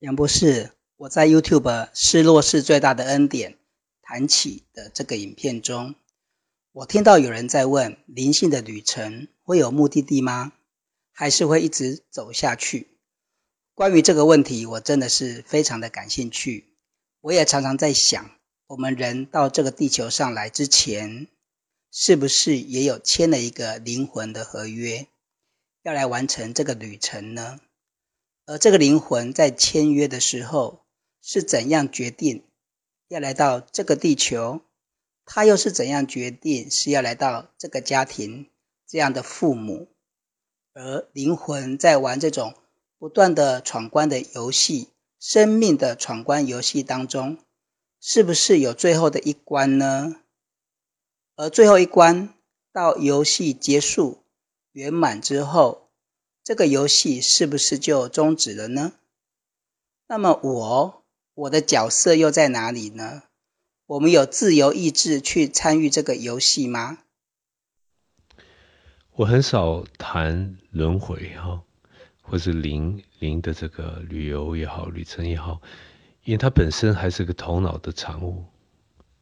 杨博士，我在 YouTube“ 失落是最大的恩典”谈起的这个影片中，我听到有人在问：灵性的旅程会有目的地吗？还是会一直走下去？关于这个问题，我真的是非常的感兴趣。我也常常在想，我们人到这个地球上来之前，是不是也有签了一个灵魂的合约，要来完成这个旅程呢？而这个灵魂在签约的时候是怎样决定要来到这个地球？他又是怎样决定是要来到这个家庭这样的父母？而灵魂在玩这种不断的闯关的游戏，生命的闯关游戏当中，是不是有最后的一关呢？而最后一关到游戏结束圆满之后。这个游戏是不是就终止了呢？那么我我的角色又在哪里呢？我们有自由意志去参与这个游戏吗？我很少谈轮回哈，或是灵灵的这个旅游也好，旅程也好，因为它本身还是个头脑的产物，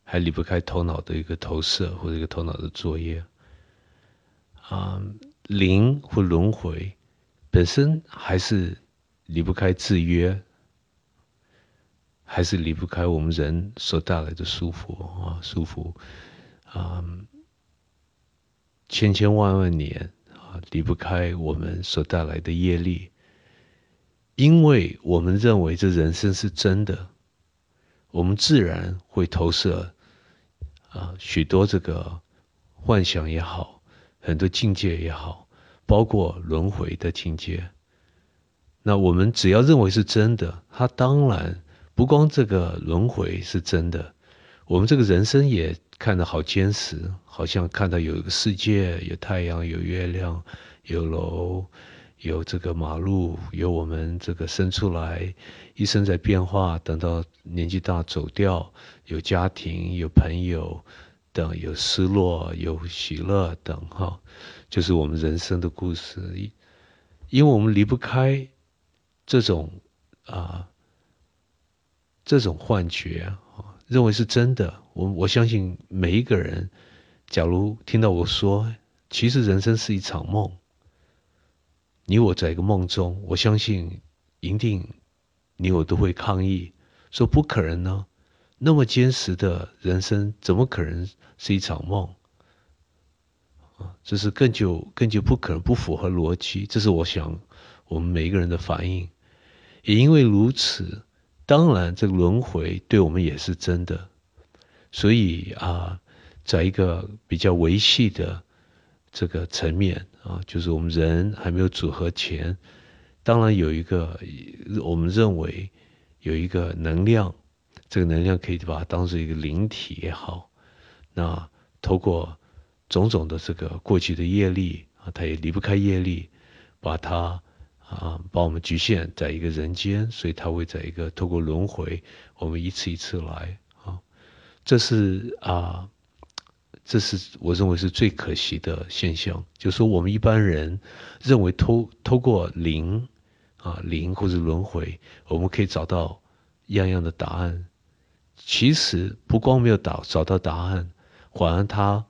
还离不开头脑的一个投射或者一个头脑的作业啊，灵或轮回。本身还是离不开制约，还是离不开我们人所带来的束缚啊，束缚啊，千千万万年啊，离不开我们所带来的业力。因为我们认为这人生是真的，我们自然会投射啊许多这个幻想也好，很多境界也好。包括轮回的情节，那我们只要认为是真的，它当然不光这个轮回是真的，我们这个人生也看得好坚实，好像看到有一个世界，有太阳，有月亮，有楼，有这个马路，有我们这个生出来，一生在变化，等到年纪大走掉，有家庭，有朋友。等有失落，有喜乐等哈，就是我们人生的故事。因为我们离不开这种啊这种幻觉啊，认为是真的。我我相信每一个人，假如听到我说，其实人生是一场梦，你我在一个梦中，我相信一定你我都会抗议，说不可能呢。那么坚实的人生，怎么可能是一场梦？啊，这是更就更就不可能不符合逻辑。这是我想我们每一个人的反应。也因为如此，当然这个轮回对我们也是真的。所以啊，在一个比较维系的这个层面啊，就是我们人还没有组合前，当然有一个我们认为有一个能量。这个能量可以把它当做一个灵体也好，那透过种种的这个过去的业力啊，它也离不开业力，把它啊把我们局限在一个人间，所以它会在一个透过轮回，我们一次一次来啊，这是啊，这是我认为是最可惜的现象，就是说我们一般人认为透透过灵啊灵或者轮回，我们可以找到样样的答案。其实不光没有找找到答案，反而他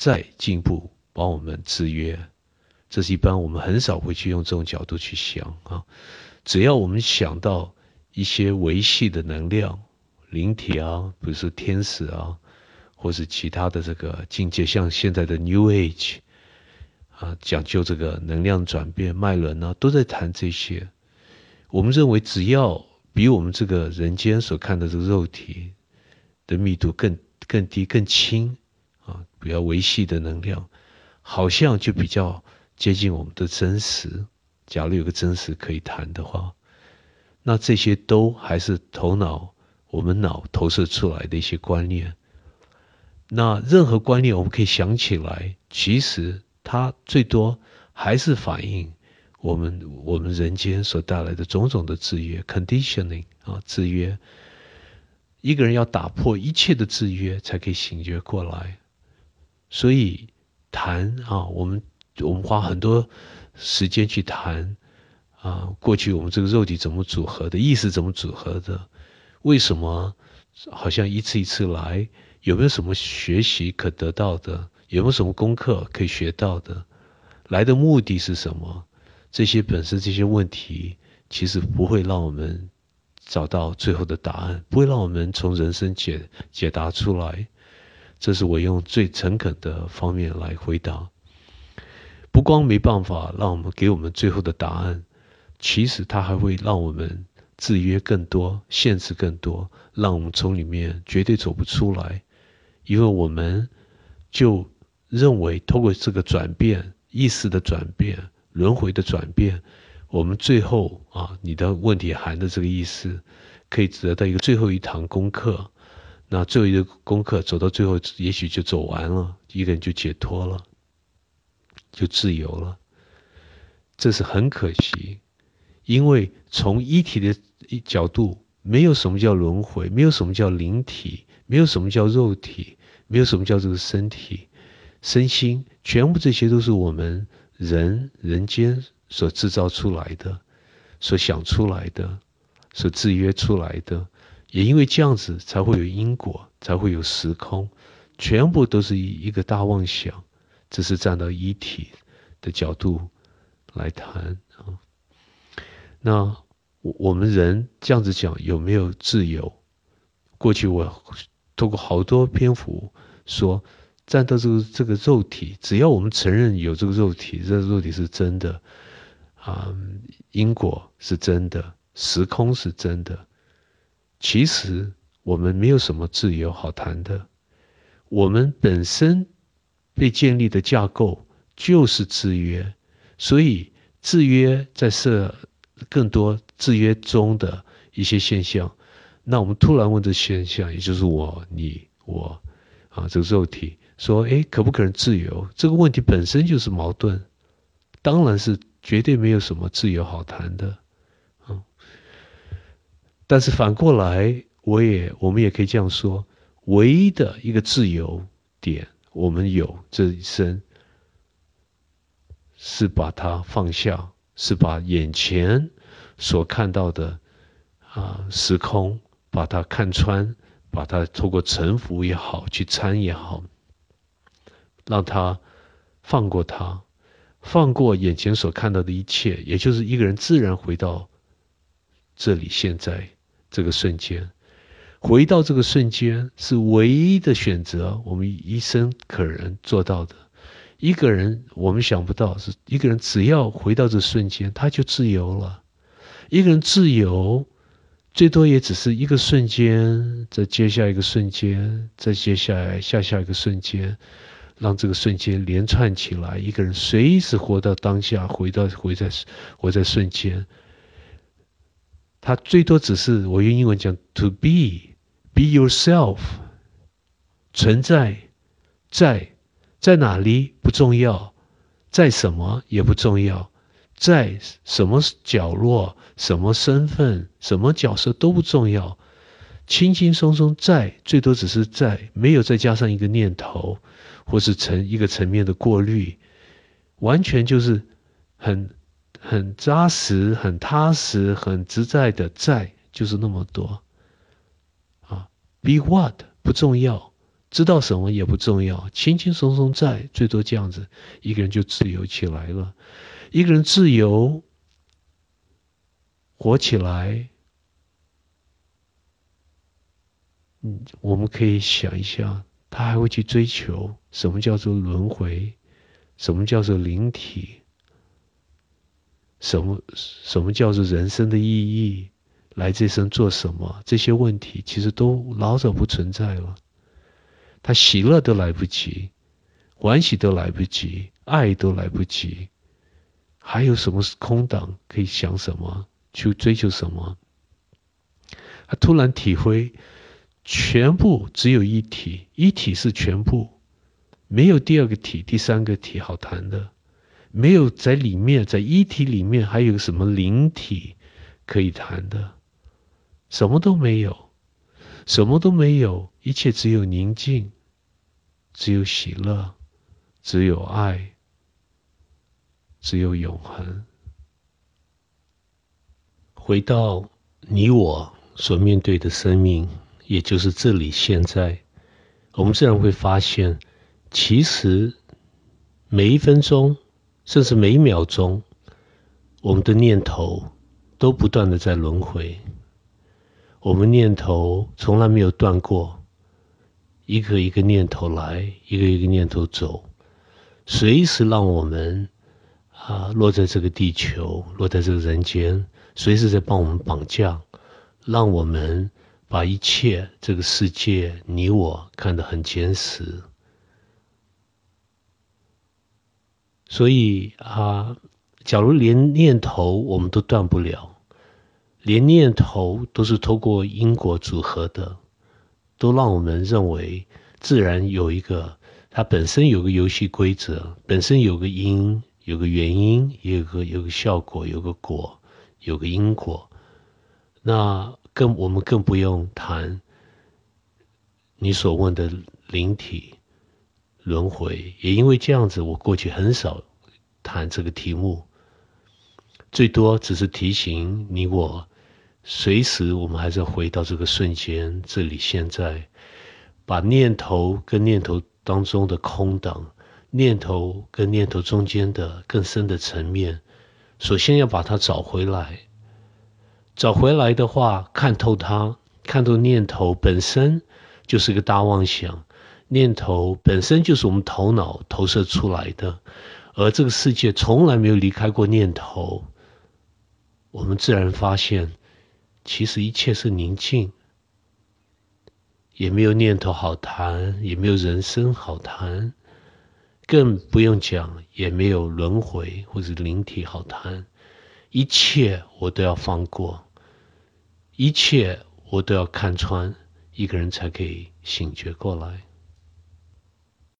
再进步，帮我们制约。这是一般我们很少会去用这种角度去想啊。只要我们想到一些维系的能量、灵体啊，比如说天使啊，或是其他的这个境界，像现在的 New Age 啊，讲究这个能量转变、脉轮啊，都在谈这些。我们认为只要。比我们这个人间所看的这个肉体的密度更更低更轻啊，比较维系的能量，好像就比较接近我们的真实。假如有个真实可以谈的话，那这些都还是头脑我们脑投射出来的一些观念。那任何观念我们可以想起来，其实它最多还是反映。我们我们人间所带来的种种的制约，conditioning 啊，制约，一个人要打破一切的制约，才可以醒觉过来。所以谈啊，我们我们花很多时间去谈啊，过去我们这个肉体怎么组合的，意识怎么组合的？为什么好像一次一次来？有没有什么学习可得到的？有没有什么功课可以学到的？来的目的是什么？这些本身这些问题，其实不会让我们找到最后的答案，不会让我们从人生解解答出来。这是我用最诚恳的方面来回答。不光没办法让我们给我们最后的答案。其实它还会让我们制约更多、限制更多，让我们从里面绝对走不出来，因为我们就认为通过这个转变、意识的转变、轮回的转变，我们最后啊，你的问题含的这个意思，可以得到一个最后一堂功课。那最后一个功课走到最后，也许就走完了，一个人就解脱了，就自由了。这是很可惜。因为从一体的角度，没有什么叫轮回，没有什么叫灵体，没有什么叫肉体，没有什么叫这个身体、身心，全部这些都是我们人人间所制造出来的，所想出来的，所制约出来的。也因为这样子，才会有因果，才会有时空，全部都是一一个大妄想。只是站到一体的角度来谈啊。那我我们人这样子讲有没有自由？过去我通过好多篇幅说，站到这个这个肉体，只要我们承认有这个肉体，这个肉体是真的，啊，因果是真的，时空是真的。其实我们没有什么自由好谈的，我们本身被建立的架构就是制约，所以制约在设。更多制约中的一些现象，那我们突然问这现象，也就是我、你、我，啊，这个肉体，说，哎，可不可能自由？这个问题本身就是矛盾，当然是绝对没有什么自由好谈的，但是反过来，我也，我们也可以这样说，唯一的一个自由点，我们有这一生，是把它放下。是把眼前所看到的啊时空，把它看穿，把它透过沉浮也好，去参也好，让它放过它，放过眼前所看到的一切，也就是一个人自然回到这里现在这个瞬间，回到这个瞬间是唯一的选择，我们一生可能做到的。一个人，我们想不到是一个人，只要回到这瞬间，他就自由了。一个人自由，最多也只是一个瞬间，再接下一个瞬间，再接下来下下一个瞬间，让这个瞬间连串起来。一个人随时活到当下，回到回在活在瞬间，它最多只是我用英文讲，to be，be yourself，存在，在。在哪里不重要，在什么也不重要，在什么角落、什么身份、什么角色都不重要，轻轻松松在，最多只是在，没有再加上一个念头，或是层一个层面的过滤，完全就是很很扎实、很踏实、很自在的在，就是那么多啊，be what 不重要。知道什么也不重要，轻轻松松在，最多这样子，一个人就自由起来了。一个人自由活起来，嗯，我们可以想一下，他还会去追求什么叫做轮回，什么叫做灵体，什么什么叫做人生的意义，来这生做什么？这些问题其实都老早不存在了。他喜乐都来不及，欢喜都来不及，爱都来不及，还有什么是空档可以想什么去追求什么？他突然体会，全部只有一体，一体是全部，没有第二个体、第三个体好谈的，没有在里面，在一体里面还有什么灵体可以谈的？什么都没有。什么都没有，一切只有宁静，只有喜乐，只有爱，只有永恒。回到你我所面对的生命，也就是这里现在，我们自然会发现，其实每一分钟，甚至每一秒钟，我们的念头都不断的在轮回。我们念头从来没有断过，一个一个念头来，一个一个念头走，随时让我们啊落在这个地球，落在这个人间。随时在帮我们绑架，让我们把一切这个世界你我看得很坚实。所以啊，假如连念头我们都断不了，连念头都是透过因果组合的，都让我们认为自然有一个，它本身有个游戏规则，本身有个因，有个原因，也有个有个效果，有个果。有个因果，那更我们更不用谈你所问的灵体轮回，也因为这样子，我过去很少谈这个题目，最多只是提醒你我，随时我们还是回到这个瞬间，这里现在，把念头跟念头当中的空档，念头跟念头中间的更深的层面。首先要把它找回来，找回来的话，看透它，看透念头本身就是个大妄想，念头本身就是我们头脑投射出来的，而这个世界从来没有离开过念头。我们自然发现，其实一切是宁静，也没有念头好谈，也没有人生好谈。更不用讲，也没有轮回或者灵体好谈，一切我都要放过，一切我都要看穿，一个人才可以醒觉过来。